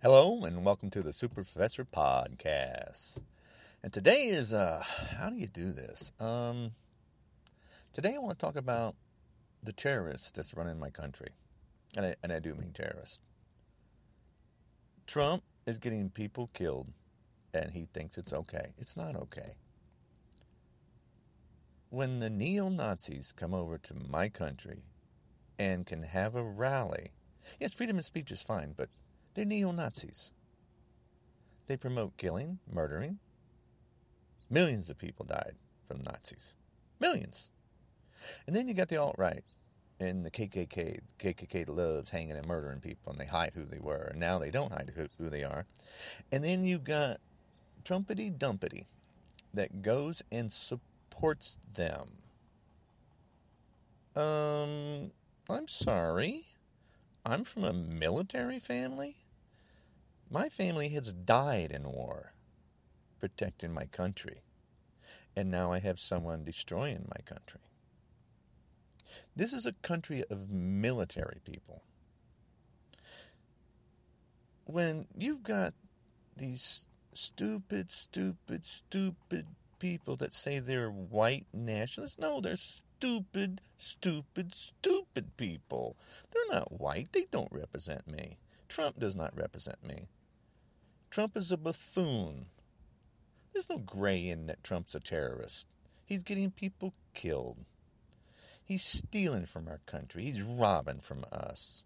Hello and welcome to the Super Professor Podcast. And today is uh how do you do this? Um today I want to talk about the terrorists that's running my country. And I, and I do mean terrorists. Trump is getting people killed and he thinks it's okay. It's not okay. When the neo Nazis come over to my country and can have a rally, yes, freedom of speech is fine, but they're neo Nazis. They promote killing, murdering. Millions of people died from Nazis. Millions. And then you got the alt right and the KKK. The KKK loves hanging and murdering people, and they hide who they were. And now they don't hide who, who they are. And then you got Trumpety Dumpety that goes and supports them. Um, I'm sorry. I'm from a military family. My family has died in war, protecting my country. And now I have someone destroying my country. This is a country of military people. When you've got these stupid, stupid, stupid people that say they're white nationalists, no, they're stupid, stupid, stupid people. They're not white. They don't represent me. Trump does not represent me. Trump is a buffoon. There's no gray in that Trump's a terrorist. He's getting people killed. He's stealing from our country. He's robbing from us.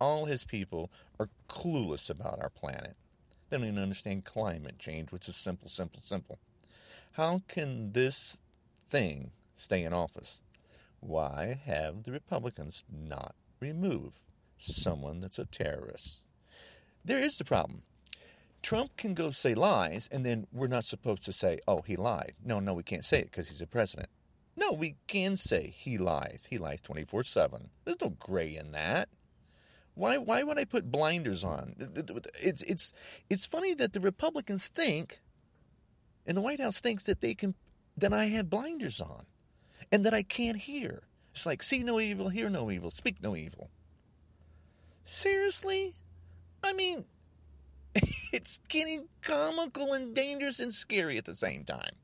All his people are clueless about our planet. They don't even understand climate change, which is simple, simple, simple. How can this thing stay in office? Why have the Republicans not removed someone that's a terrorist? There is the problem. Trump can go say lies, and then we're not supposed to say, oh, he lied. No, no, we can't say it because he's a president. No, we can say he lies. He lies 24 7. There's no gray in that. Why, why would I put blinders on? It's, it's, it's funny that the Republicans think, and the White House thinks that they can, that I have blinders on and that I can't hear. It's like, see no evil, hear no evil, speak no evil. Seriously? I mean, it's getting comical and dangerous and scary at the same time.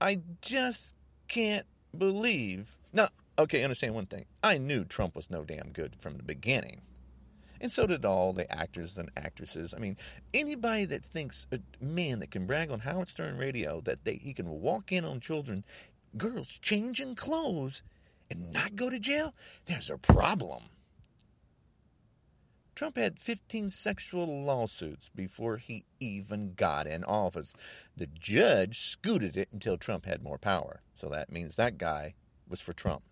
I just can't believe. Now, okay, understand one thing. I knew Trump was no damn good from the beginning. And so did all the actors and actresses. I mean, anybody that thinks a man that can brag on Howard Stern radio that they, he can walk in on children, girls changing clothes, and not go to jail, there's a problem. Trump had 15 sexual lawsuits before he even got in office. The judge scooted it until Trump had more power. So that means that guy was for Trump.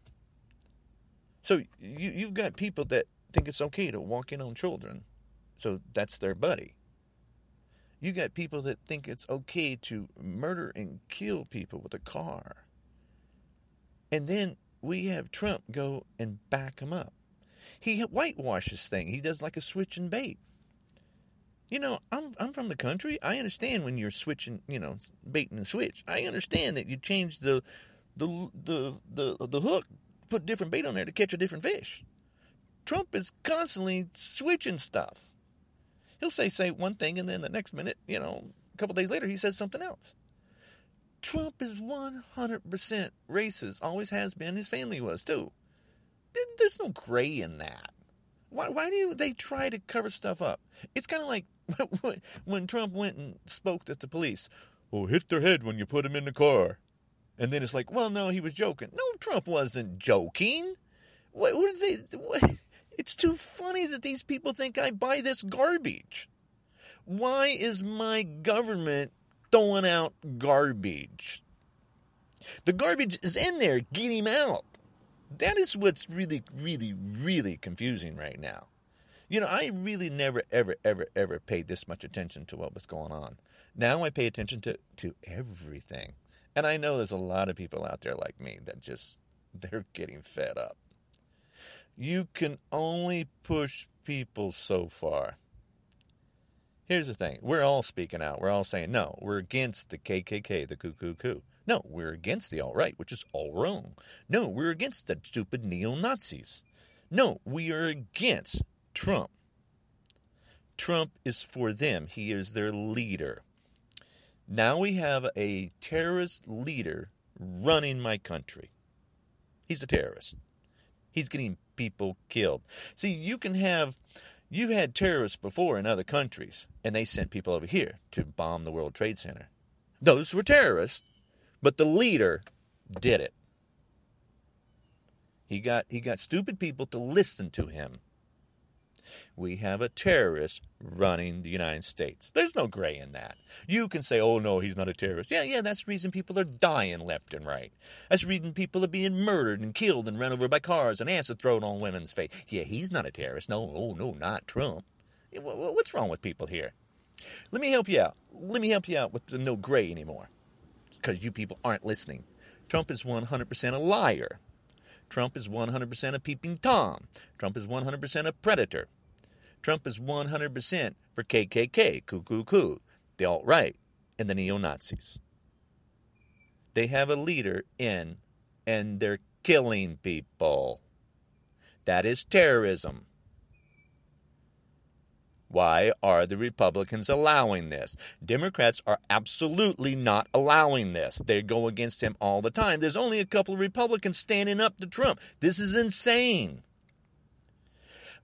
So you, you've got people that think it's okay to walk in on children. So that's their buddy. You got people that think it's okay to murder and kill people with a car. And then we have Trump go and back him up. He whitewashes thing. He does like a switch and bait. You know, I'm I'm from the country. I understand when you're switching, you know, baiting and switch. I understand that you change the the the the the hook, put different bait on there to catch a different fish. Trump is constantly switching stuff. He'll say say one thing and then the next minute, you know, a couple days later he says something else. Trump is 100% racist, always has been. His family was too. There's no gray in that. Why, why do they try to cover stuff up? It's kind of like when Trump went and spoke at the police. Oh, hit their head when you put them in the car. And then it's like, well, no, he was joking. No, Trump wasn't joking. What, what are they? What? It's too funny that these people think I buy this garbage. Why is my government throwing out garbage? The garbage is in there. Get him out. That is what's really, really, really confusing right now. You know, I really never, ever, ever, ever paid this much attention to what was going on. Now I pay attention to, to everything. And I know there's a lot of people out there like me that just, they're getting fed up. You can only push people so far. Here's the thing we're all speaking out. We're all saying, no, we're against the KKK, the cuckoo coup. No, we're against the alt right, which is all wrong. No, we're against the stupid neo Nazis. No, we are against Trump. Trump is for them. He is their leader. Now we have a terrorist leader running my country. He's a terrorist. He's getting people killed. See, you can have, you've had terrorists before in other countries, and they sent people over here to bomb the World Trade Center. Those were terrorists, but the leader did it. He got, he got stupid people to listen to him we have a terrorist running the United States. There's no gray in that. You can say, oh, no, he's not a terrorist. Yeah, yeah, that's the reason people are dying left and right. That's the reason people are being murdered and killed and run over by cars and acid thrown on women's face. Yeah, he's not a terrorist. No, oh, no, not Trump. What's wrong with people here? Let me help you out. Let me help you out with the no gray anymore. Because you people aren't listening. Trump is 100% a liar. Trump is 100% a peeping Tom. Trump is 100% a predator. Trump is 100% for KKK, Ku Ku Ku, the alt right, and the neo Nazis. They have a leader in, and they're killing people. That is terrorism. Why are the Republicans allowing this? Democrats are absolutely not allowing this. They go against him all the time. There's only a couple of Republicans standing up to Trump. This is insane.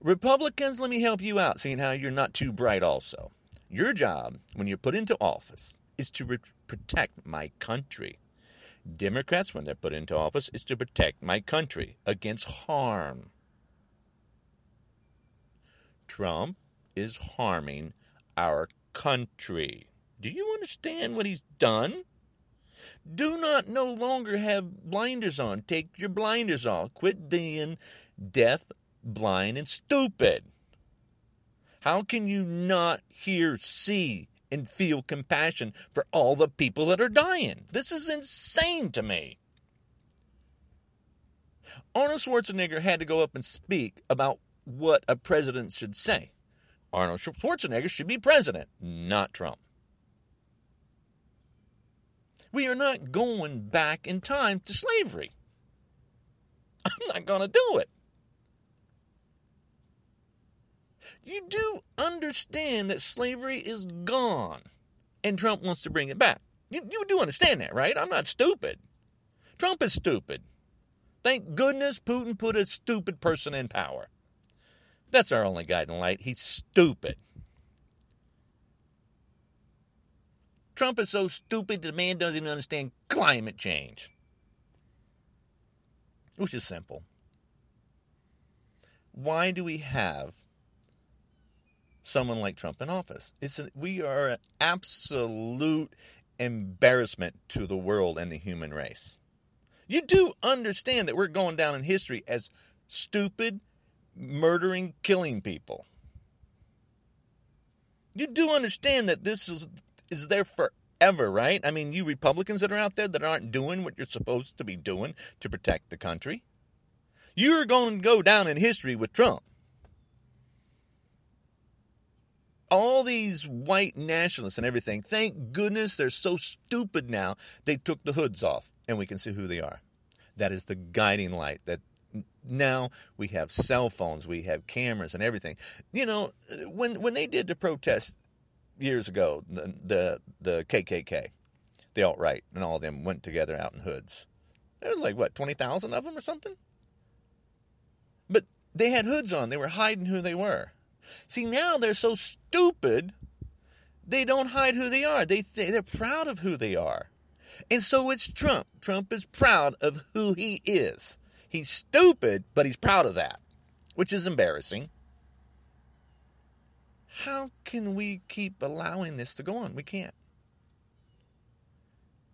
Republicans, let me help you out, seeing how you're not too bright also. Your job, when you're put into office, is to re- protect my country. Democrats, when they're put into office, is to protect my country against harm. Trump is harming our country. Do you understand what he's done? Do not no longer have blinders on. Take your blinders off. Quit being deaf blind, and stupid. How can you not hear, see, and feel compassion for all the people that are dying? This is insane to me. Arnold Schwarzenegger had to go up and speak about what a president should say. Arnold Schwarzenegger should be president, not Trump. We are not going back in time to slavery. I'm not going to do it. You do understand that slavery is gone and Trump wants to bring it back. You, you do understand that, right? I'm not stupid. Trump is stupid. Thank goodness Putin put a stupid person in power. That's our only guiding light. He's stupid. Trump is so stupid that the man doesn't even understand climate change. Which is simple. Why do we have someone like Trump in office. It's a, we are an absolute embarrassment to the world and the human race. You do understand that we're going down in history as stupid, murdering, killing people. You do understand that this is is there forever, right? I mean, you Republicans that are out there that aren't doing what you're supposed to be doing to protect the country, you're going to go down in history with Trump. All these white nationalists and everything, thank goodness they're so stupid now, they took the hoods off and we can see who they are. That is the guiding light that now we have cell phones, we have cameras and everything. You know, when when they did the protest years ago, the the, the KKK, the alt right, and all of them went together out in hoods. There was like what twenty thousand of them or something. But they had hoods on; they were hiding who they were. See, now they're so stupid, they don't hide who they are. They th- they're proud of who they are. And so it's Trump. Trump is proud of who he is. He's stupid, but he's proud of that, which is embarrassing. How can we keep allowing this to go on? We can't.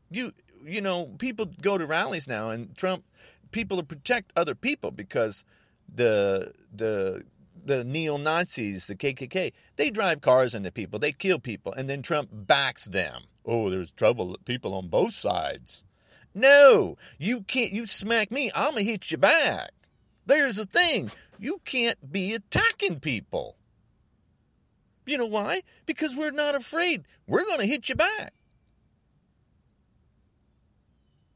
You you know, people go to rallies now and Trump people to protect other people because the the the neo Nazis, the KKK, they drive cars into people, they kill people, and then Trump backs them. Oh, there's trouble, people on both sides. No, you can't. You smack me, I'm gonna hit you back. There's the thing. You can't be attacking people. You know why? Because we're not afraid. We're gonna hit you back.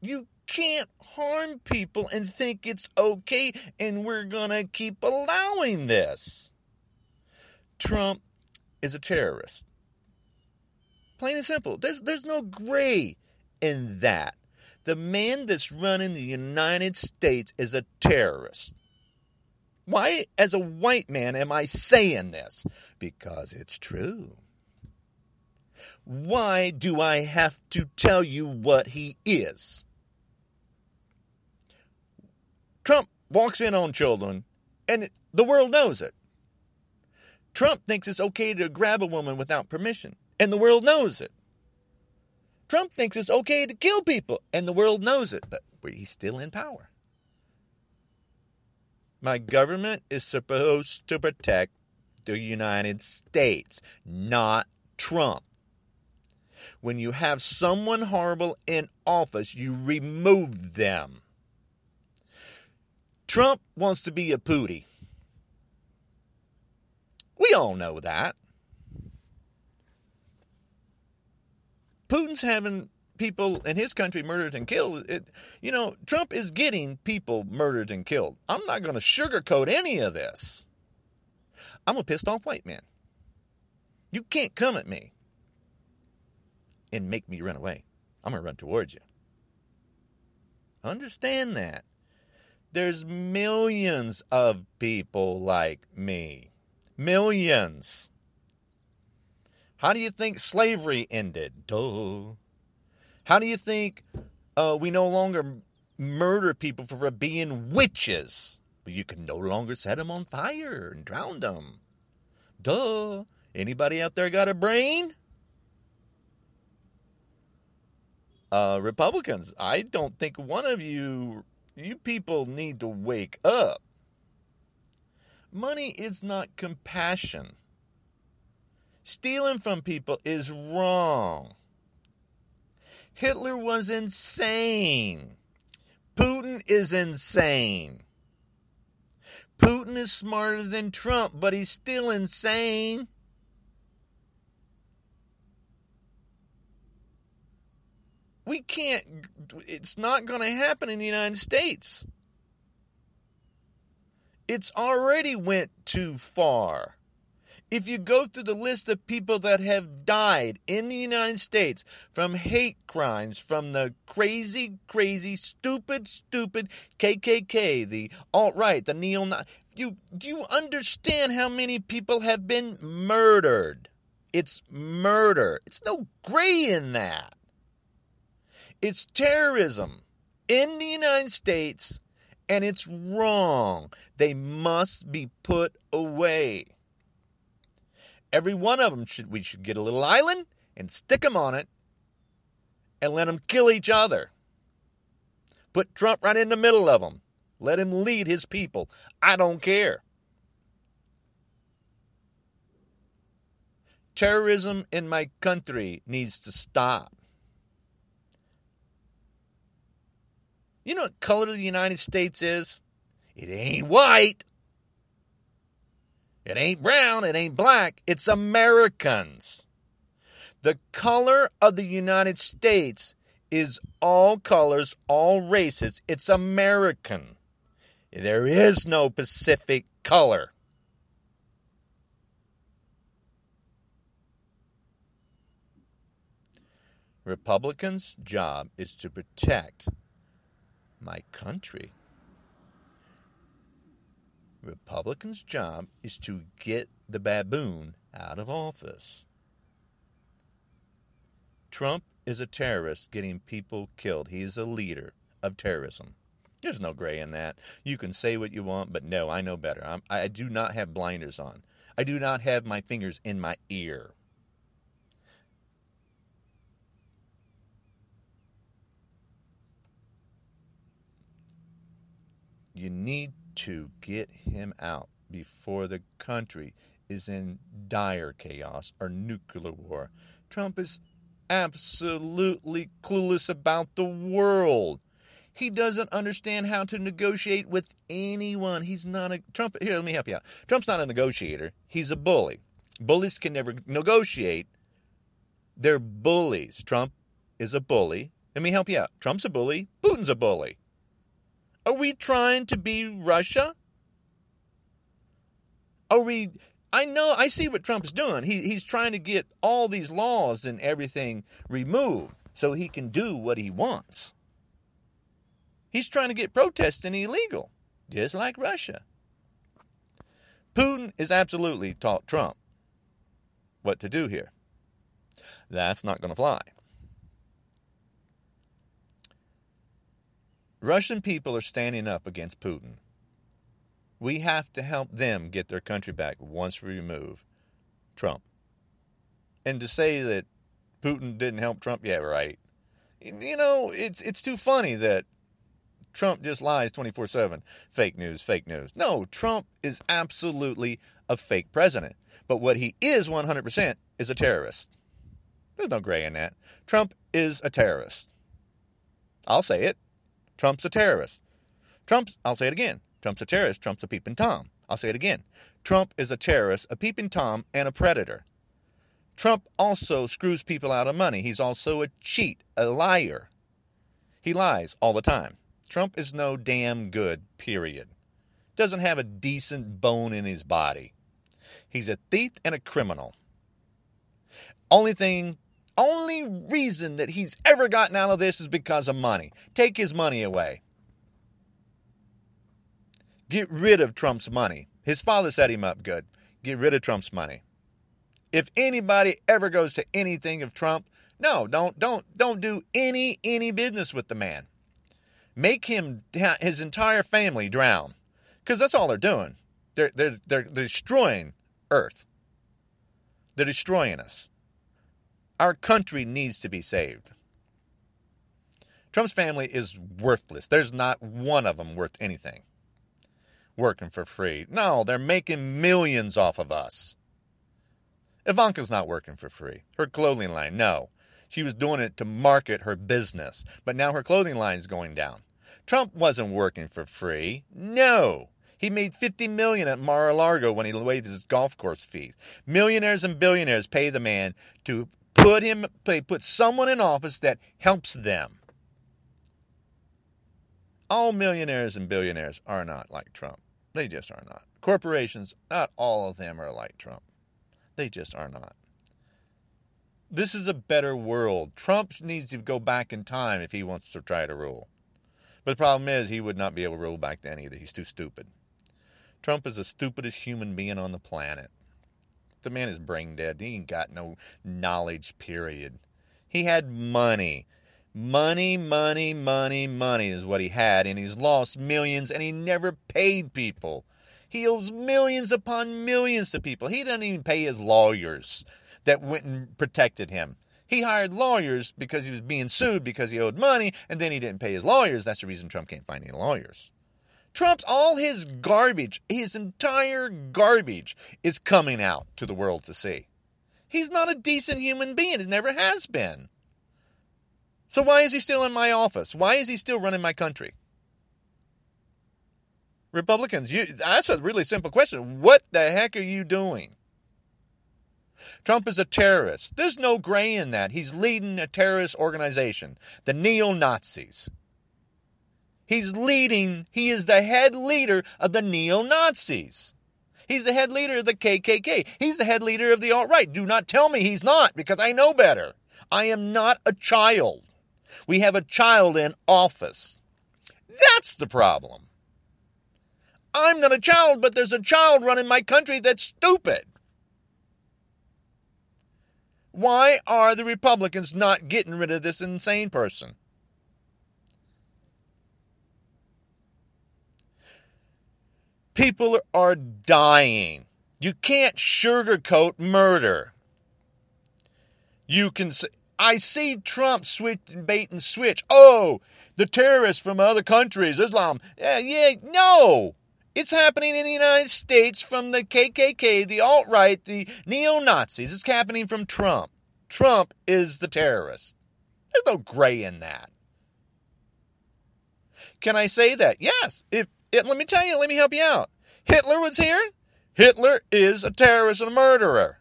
You can't harm people and think it's okay and we're going to keep allowing this. Trump is a terrorist. Plain and simple. There's there's no gray in that. The man that's running the United States is a terrorist. Why, as a white man, am I saying this? Because it's true. Why do I have to tell you what he is? Trump walks in on children, and the world knows it. Trump thinks it's okay to grab a woman without permission, and the world knows it. Trump thinks it's okay to kill people, and the world knows it, but he's still in power. My government is supposed to protect the United States, not Trump. When you have someone horrible in office, you remove them. Trump wants to be a pootie. We all know that. Putin's having people in his country murdered and killed. It, you know, Trump is getting people murdered and killed. I'm not going to sugarcoat any of this. I'm a pissed off white man. You can't come at me and make me run away. I'm going to run towards you. Understand that. There's millions of people like me. Millions. How do you think slavery ended? Duh. How do you think uh, we no longer murder people for being witches? You can no longer set them on fire and drown them. Duh. Anybody out there got a brain? Uh, Republicans, I don't think one of you, you people need to wake up. Money is not compassion. Stealing from people is wrong. Hitler was insane. Putin is insane. Putin is smarter than Trump, but he's still insane. We can't, it's not going to happen in the United States. It's already went too far. If you go through the list of people that have died in the United States from hate crimes, from the crazy, crazy, stupid, stupid KKK, the alt right, the neo you do you understand how many people have been murdered? It's murder. It's no gray in that. It's terrorism in the United States, and it's wrong. They must be put away. Every one of them should we should get a little island and stick them on it and let them kill each other. Put Trump right in the middle of them. Let him lead his people. I don't care. Terrorism in my country needs to stop. You know what color the United States is? It ain't white. It ain't brown, it ain't black, it's Americans. The color of the United States is all colors, all races. It's American. There is no Pacific color. Republicans' job is to protect my country. Republicans' job is to get the baboon out of office. Trump is a terrorist getting people killed. He's a leader of terrorism. There's no gray in that. You can say what you want, but no, I know better. I'm, I do not have blinders on. I do not have my fingers in my ear. You need to get him out before the country is in dire chaos or nuclear war. Trump is absolutely clueless about the world. He doesn't understand how to negotiate with anyone. He's not a Trump. Here, let me help you out. Trump's not a negotiator. He's a bully. Bullies can never negotiate. They're bullies. Trump is a bully. Let me help you out. Trump's a bully. Putin's a bully. Are we trying to be Russia? Are we I know, I see what Trump is doing. He, he's trying to get all these laws and everything removed so he can do what he wants. He's trying to get protesting illegal, just like Russia. Putin is absolutely taught Trump what to do here. That's not going to fly. Russian people are standing up against Putin. We have to help them get their country back once we remove Trump. And to say that Putin didn't help Trump, yeah, right. You know, it's it's too funny that Trump just lies 24 7. Fake news, fake news. No, Trump is absolutely a fake president. But what he is 100% is a terrorist. There's no gray in that. Trump is a terrorist. I'll say it. Trump's a terrorist. Trump's, I'll say it again. Trump's a terrorist. Trump's a peeping Tom. I'll say it again. Trump is a terrorist, a peeping Tom, and a predator. Trump also screws people out of money. He's also a cheat, a liar. He lies all the time. Trump is no damn good, period. Doesn't have a decent bone in his body. He's a thief and a criminal. Only thing, only reason that he's ever gotten out of this is because of money. Take his money away. Get rid of Trump's money. His father set him up good. Get rid of Trump's money. If anybody ever goes to anything of Trump, no, don't don't don't do any any business with the man make him his entire family drown because that's all they're doing they're, they're, they're, they're destroying earth they're destroying us our country needs to be saved trump's family is worthless there's not one of them worth anything working for free no they're making millions off of us ivanka's not working for free her clothing line no she was doing it to market her business, but now her clothing line's going down. Trump wasn't working for free. No. He made 50 million at Mar-a-Lago when he waived his golf course fees. Millionaires and billionaires pay the man to put him put someone in office that helps them. All millionaires and billionaires are not like Trump. They just are not. Corporations, not all of them are like Trump. They just are not. This is a better world. Trump needs to go back in time if he wants to try to rule. But the problem is, he would not be able to rule back then either. He's too stupid. Trump is the stupidest human being on the planet. The man is brain dead. He ain't got no knowledge, period. He had money. Money, money, money, money is what he had, and he's lost millions, and he never paid people. He owes millions upon millions to people. He doesn't even pay his lawyers that went and protected him. He hired lawyers because he was being sued because he owed money, and then he didn't pay his lawyers. That's the reason Trump can't find any lawyers. Trump's all his garbage, his entire garbage is coming out to the world to see. He's not a decent human being. It never has been. So why is he still in my office? Why is he still running my country? Republicans, you, that's a really simple question. What the heck are you doing? Trump is a terrorist. There's no gray in that. He's leading a terrorist organization, the neo Nazis. He's leading, he is the head leader of the neo Nazis. He's the head leader of the KKK. He's the head leader of the alt right. Do not tell me he's not, because I know better. I am not a child. We have a child in office. That's the problem. I'm not a child, but there's a child running my country that's stupid. Why are the Republicans not getting rid of this insane person? People are dying. You can't sugarcoat murder. You can I see Trump switch bait and switch. Oh, the terrorists from other countries, Islam. Yeah, yeah, no. It's happening in the United States from the KKK, the alt right, the neo Nazis. It's happening from Trump. Trump is the terrorist. There's no gray in that. Can I say that? Yes. If it, let me tell you, let me help you out. Hitler was here. Hitler is a terrorist and a murderer.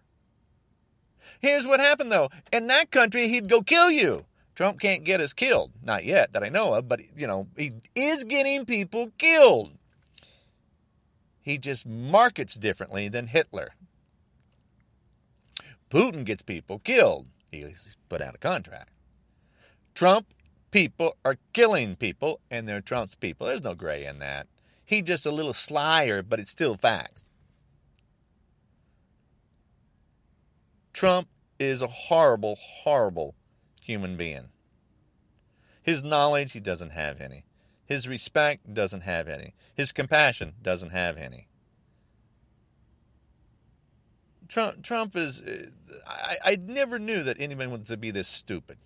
Here's what happened though. In that country, he'd go kill you. Trump can't get us killed. Not yet that I know of, but you know, he is getting people killed. He just markets differently than Hitler. Putin gets people killed. He's put out a contract. Trump people are killing people, and they're Trump's people. There's no gray in that. He's just a little slyer, but it's still facts. Trump is a horrible, horrible human being. His knowledge, he doesn't have any. His respect doesn't have any. His compassion doesn't have any. Trump, Trump is. I, I never knew that anyone would be this stupid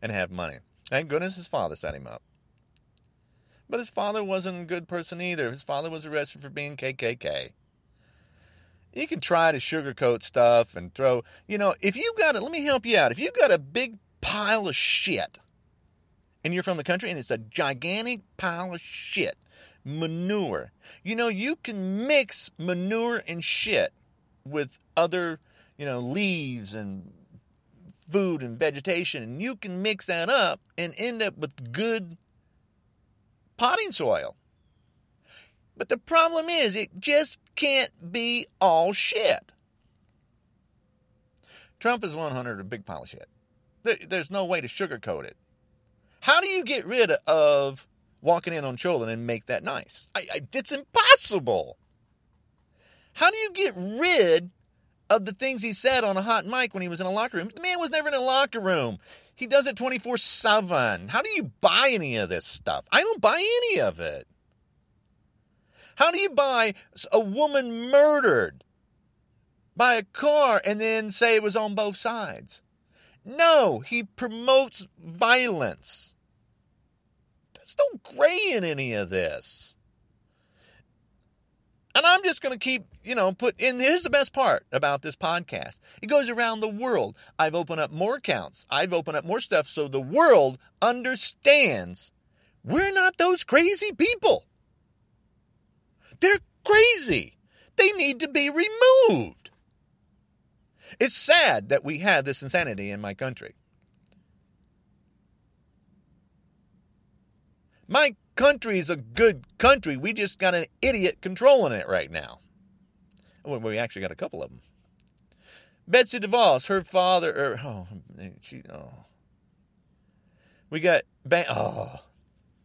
and have money. Thank goodness his father set him up. But his father wasn't a good person either. His father was arrested for being KKK. You can try to sugarcoat stuff and throw, you know, if you got it, let me help you out. If you got a big pile of shit and you're from the country and it's a gigantic pile of shit, manure, you know, you can mix manure and shit with other, you know, leaves and food and vegetation, and you can mix that up and end up with good potting soil. But the problem is, it just can't be all shit. Trump is 100 a big pile of shit. There's no way to sugarcoat it. How do you get rid of walking in on Cholin and make that nice? I, I, it's impossible. How do you get rid of the things he said on a hot mic when he was in a locker room? The man was never in a locker room. He does it 24 7. How do you buy any of this stuff? I don't buy any of it. How do you buy a woman murdered by a car and then say it was on both sides? No, he promotes violence. There's no gray in any of this. And I'm just going to keep, you know, put in. Here's the best part about this podcast it goes around the world. I've opened up more accounts, I've opened up more stuff so the world understands we're not those crazy people. They're crazy. They need to be removed. It's sad that we have this insanity in my country. My country's a good country. We just got an idiot controlling it right now. Well, we actually got a couple of them. Betsy DeVos, her father, or er, oh, she, oh. We got ban- oh,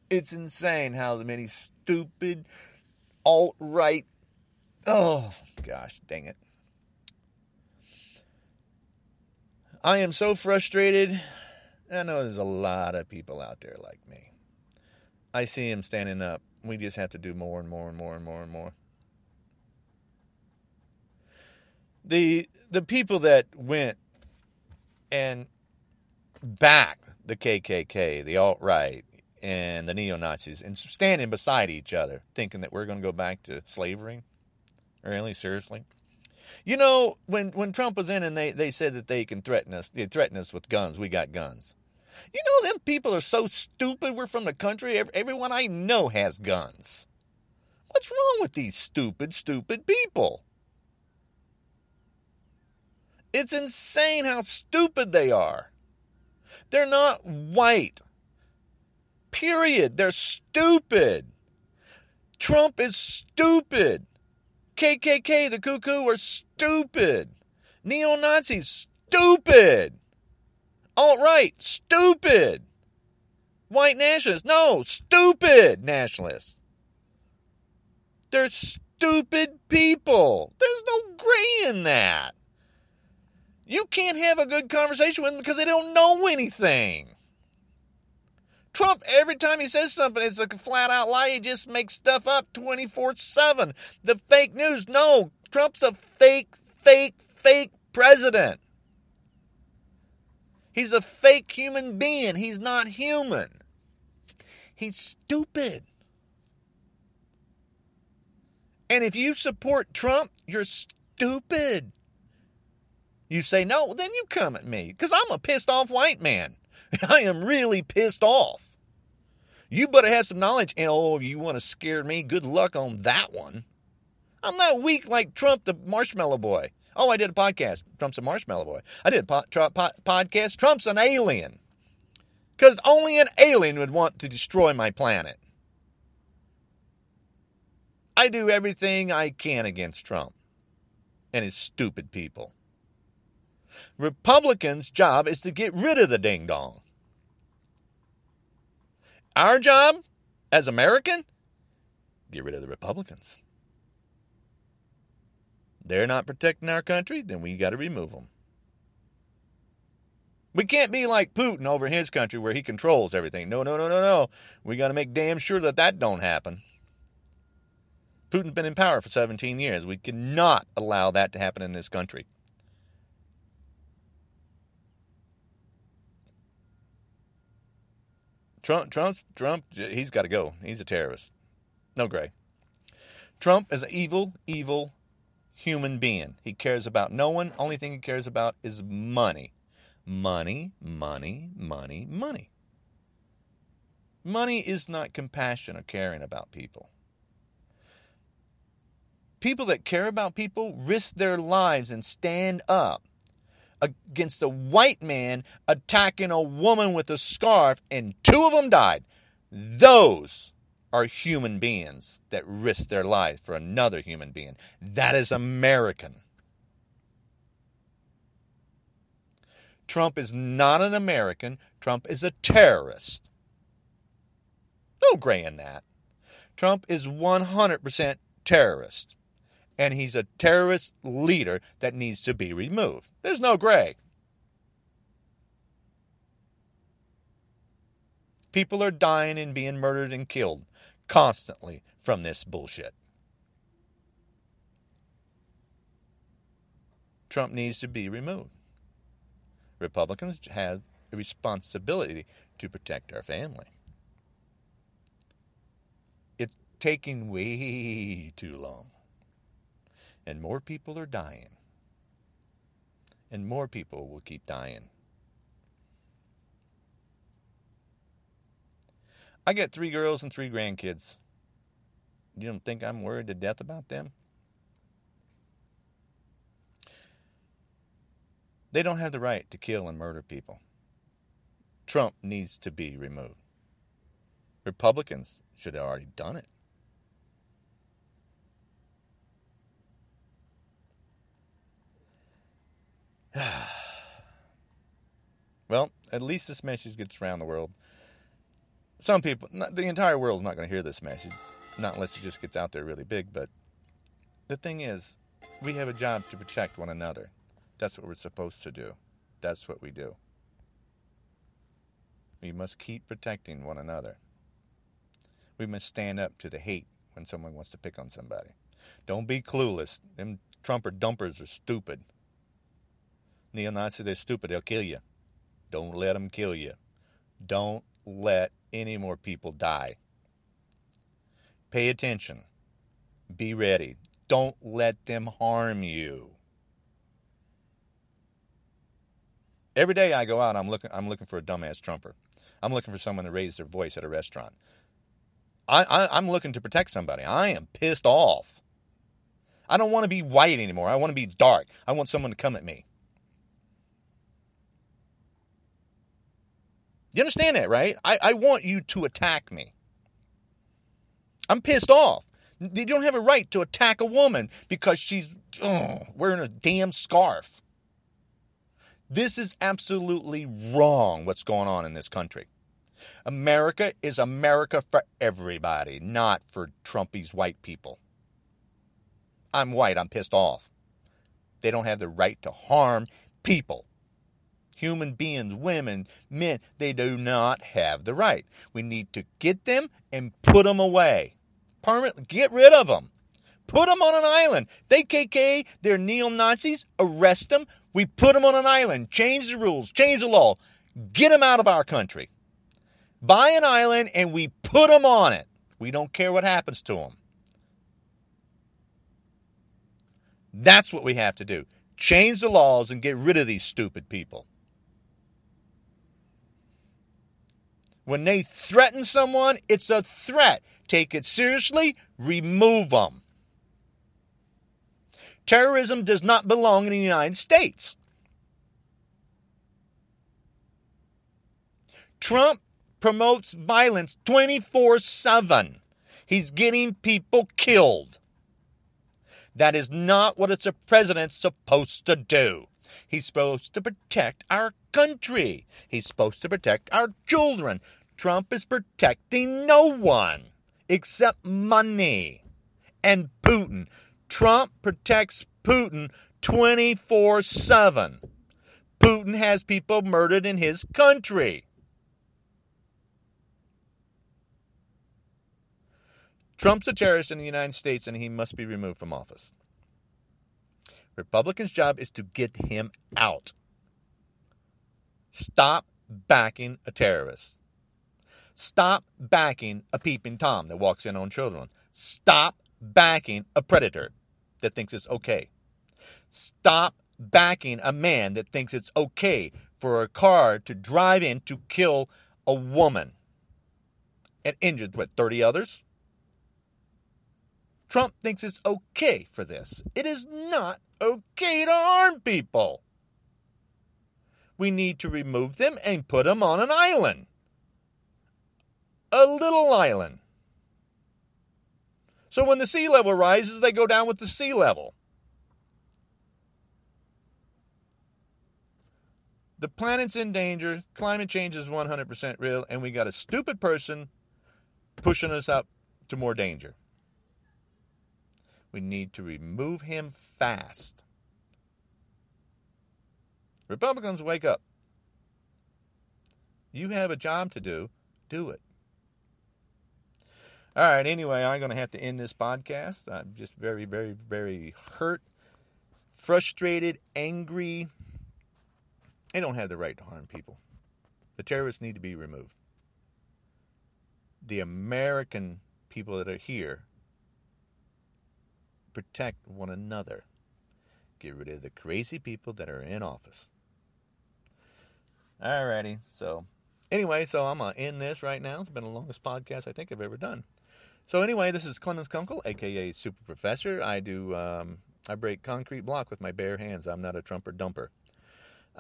it's insane how many stupid alt right. Oh gosh, dang it! I am so frustrated. I know there's a lot of people out there like me. I see him standing up. We just have to do more and more and more and more and more. The the people that went and back the KKK, the alt right, and the neo Nazis, and standing beside each other, thinking that we're going to go back to slavery. Really, seriously? You know, when when Trump was in and they, they said that they can threaten us, they threaten us with guns. We got guns. You know, them people are so stupid. We're from the country. Everyone I know has guns. What's wrong with these stupid, stupid people? It's insane how stupid they are. They're not white. Period. They're stupid. Trump is stupid. KKK, the cuckoo, are stupid. Neo Nazis, stupid. Alt right, stupid. White nationalists, no, stupid nationalists. They're stupid people. There's no gray in that. You can't have a good conversation with them because they don't know anything. Trump, every time he says something, it's like a flat out lie. He just makes stuff up 24 7. The fake news. No, Trump's a fake, fake, fake president. He's a fake human being. He's not human. He's stupid. And if you support Trump, you're stupid. You say no, then you come at me because I'm a pissed off white man. I am really pissed off. You better have some knowledge. And oh, you want to scare me? Good luck on that one. I'm not weak like Trump, the marshmallow boy. Oh, I did a podcast. Trump's a marshmallow boy. I did a po- po- podcast. Trump's an alien. Because only an alien would want to destroy my planet. I do everything I can against Trump and his stupid people. Republicans' job is to get rid of the ding dong. Our job as American, get rid of the Republicans. They're not protecting our country, then we got to remove them. We can't be like Putin over his country where he controls everything. No, no, no, no, no. We got to make damn sure that that don't happen. Putin's been in power for 17 years. We cannot allow that to happen in this country. Trump, Trump's, Trump, he's got to go. He's a terrorist. No gray. Trump is an evil, evil human being. He cares about no one. Only thing he cares about is money. Money, money, money, money. Money is not compassion or caring about people. People that care about people risk their lives and stand up against a white man attacking a woman with a scarf, and two of them died. Those are human beings that risk their lives for another human being. That is American. Trump is not an American. Trump is a terrorist. No gray in that. Trump is 100% terrorist and he's a terrorist leader that needs to be removed. There's no gray. People are dying and being murdered and killed constantly from this bullshit. Trump needs to be removed. Republicans have a responsibility to protect our family. It's taking way too long and more people are dying. And more people will keep dying. I got three girls and three grandkids. You don't think I'm worried to death about them? They don't have the right to kill and murder people. Trump needs to be removed. Republicans should have already done it. well, at least this message gets around the world. Some people, not, the entire world is not going to hear this message, not unless it just gets out there really big. But the thing is, we have a job to protect one another. That's what we're supposed to do. That's what we do. We must keep protecting one another. We must stand up to the hate when someone wants to pick on somebody. Don't be clueless. Them Trumper dumpers are stupid. Neo Nazi, they're stupid. They'll kill you. Don't let them kill you. Don't let any more people die. Pay attention. Be ready. Don't let them harm you. Every day I go out, I'm looking. I'm looking for a dumbass trumper. I'm looking for someone to raise their voice at a restaurant. I, I, I'm looking to protect somebody. I am pissed off. I don't want to be white anymore. I want to be dark. I want someone to come at me. You understand that, right? I, I want you to attack me. I'm pissed off. You don't have a right to attack a woman because she's oh, wearing a damn scarf. This is absolutely wrong what's going on in this country. America is America for everybody, not for Trumpy's white people. I'm white, I'm pissed off. They don't have the right to harm people human beings, women, men, they do not have the right. We need to get them and put them away. Permanently, get rid of them. Put them on an island. They KK, they're neo Nazis. Arrest them. We put them on an island. Change the rules. Change the law. Get them out of our country. Buy an island and we put them on it. We don't care what happens to them. That's what we have to do. Change the laws and get rid of these stupid people. When they threaten someone, it's a threat. Take it seriously, remove them. Terrorism does not belong in the United States. Trump promotes violence 24 7. He's getting people killed. That is not what it's a president's supposed to do. He's supposed to protect our country. He's supposed to protect our children. Trump is protecting no one except money and Putin. Trump protects Putin 24 7. Putin has people murdered in his country. Trump's a terrorist in the United States and he must be removed from office. Republicans' job is to get him out. Stop backing a terrorist. Stop backing a peeping Tom that walks in on children. Stop backing a predator that thinks it's okay. Stop backing a man that thinks it's okay for a car to drive in to kill a woman and injure, what, 30 others? Trump thinks it's okay for this. It is not okay to harm people. We need to remove them and put them on an island. A little island. So when the sea level rises, they go down with the sea level. The planet's in danger. Climate change is 100% real, and we got a stupid person pushing us up to more danger. We need to remove him fast. Republicans, wake up. You have a job to do, do it. All right, anyway, I'm going to have to end this podcast. I'm just very, very, very hurt, frustrated, angry. They don't have the right to harm people. The terrorists need to be removed. The American people that are here protect one another. Get rid of the crazy people that are in office. Alrighty, so anyway, so I'm gonna end this right now. It's been the longest podcast I think I've ever done. So anyway, this is Clemens Kunkel, aka Super Professor. I do um, I break concrete block with my bare hands. I'm not a trumper dumper.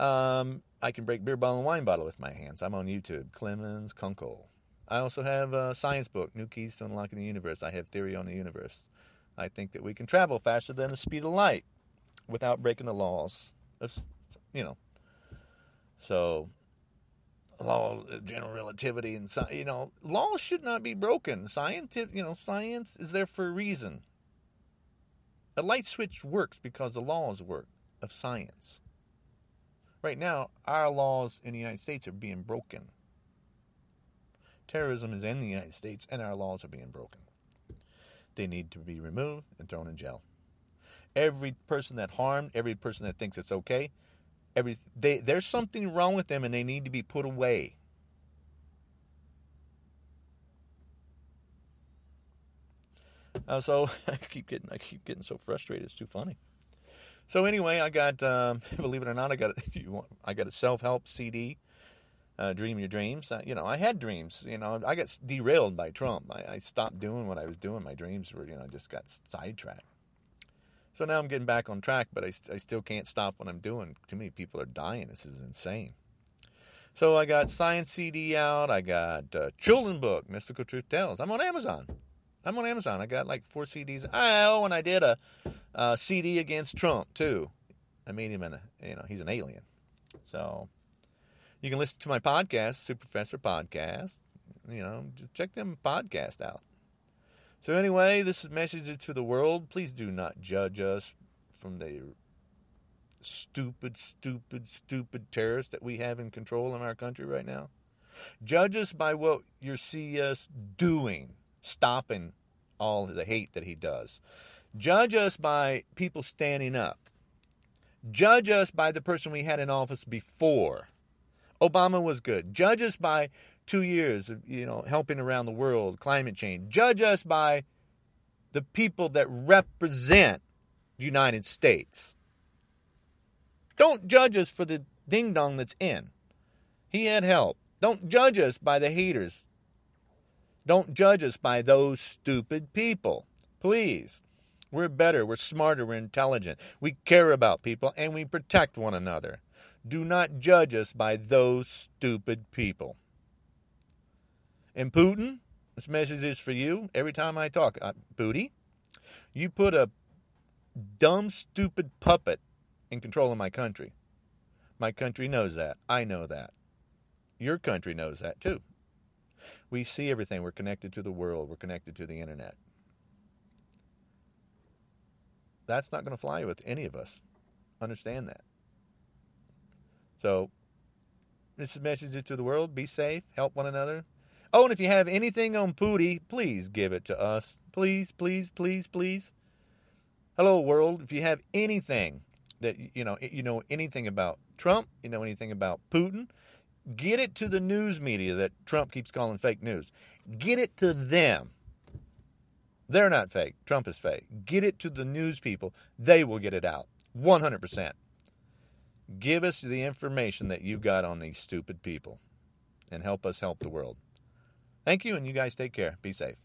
Um, I can break beer bottle and wine bottle with my hands. I'm on YouTube, Clemens Kunkel. I also have a science book, New Keys to Unlocking the Universe. I have theory on the universe. I think that we can travel faster than the speed of light without breaking the laws. You know. So, law general relativity and you know, laws should not be broken. Scientific, you know, science is there for a reason. A light switch works because the laws work of science. Right now, our laws in the United States are being broken. Terrorism is in the United States, and our laws are being broken. They need to be removed and thrown in jail. Every person that harmed, every person that thinks it's okay, every they there's something wrong with them and they need to be put away. Uh, so I keep getting I keep getting so frustrated. It's too funny. So anyway, I got um, believe it or not, I got if you want I got a self help CD uh, dream your dreams. Uh, you know, I had dreams. You know, I got derailed by Trump. I, I, stopped doing what I was doing. My dreams were, you know, I just got sidetracked. So now I'm getting back on track, but I, I still can't stop what I'm doing. To me, people are dying. This is insane. So I got science CD out. I got uh, children book, Mystical Truth Tells. I'm on Amazon. I'm on Amazon. I got like four CDs. I oh, and I did a, a CD against Trump too. I made him an, you know, he's an alien. So you can listen to my podcast, Super Professor Podcast. You know, check them podcast out. So anyway, this is message to the world. Please do not judge us from the stupid, stupid, stupid terrorists that we have in control in our country right now. Judge us by what you see us doing, stopping all the hate that he does. Judge us by people standing up. Judge us by the person we had in office before. Obama was good. Judge us by two years of you know helping around the world, climate change. Judge us by the people that represent the United States. Don't judge us for the ding dong that's in. He had help. Don't judge us by the haters. Don't judge us by those stupid people. Please. We're better, we're smarter, we're intelligent. We care about people and we protect one another. Do not judge us by those stupid people. And Putin, this message is for you. Every time I talk, uh, Booty, you put a dumb, stupid puppet in control of my country. My country knows that. I know that. Your country knows that too. We see everything. We're connected to the world. We're connected to the internet. That's not going to fly with any of us. Understand that. So, this is message to the world. Be safe. Help one another. Oh, and if you have anything on Pooty, please give it to us. Please, please, please, please. Hello, world. If you have anything that you know, you know anything about Trump, you know anything about Putin, get it to the news media that Trump keeps calling fake news. Get it to them. They're not fake. Trump is fake. Get it to the news people. They will get it out. 100%. Give us the information that you got on these stupid people and help us help the world. Thank you, and you guys take care. Be safe.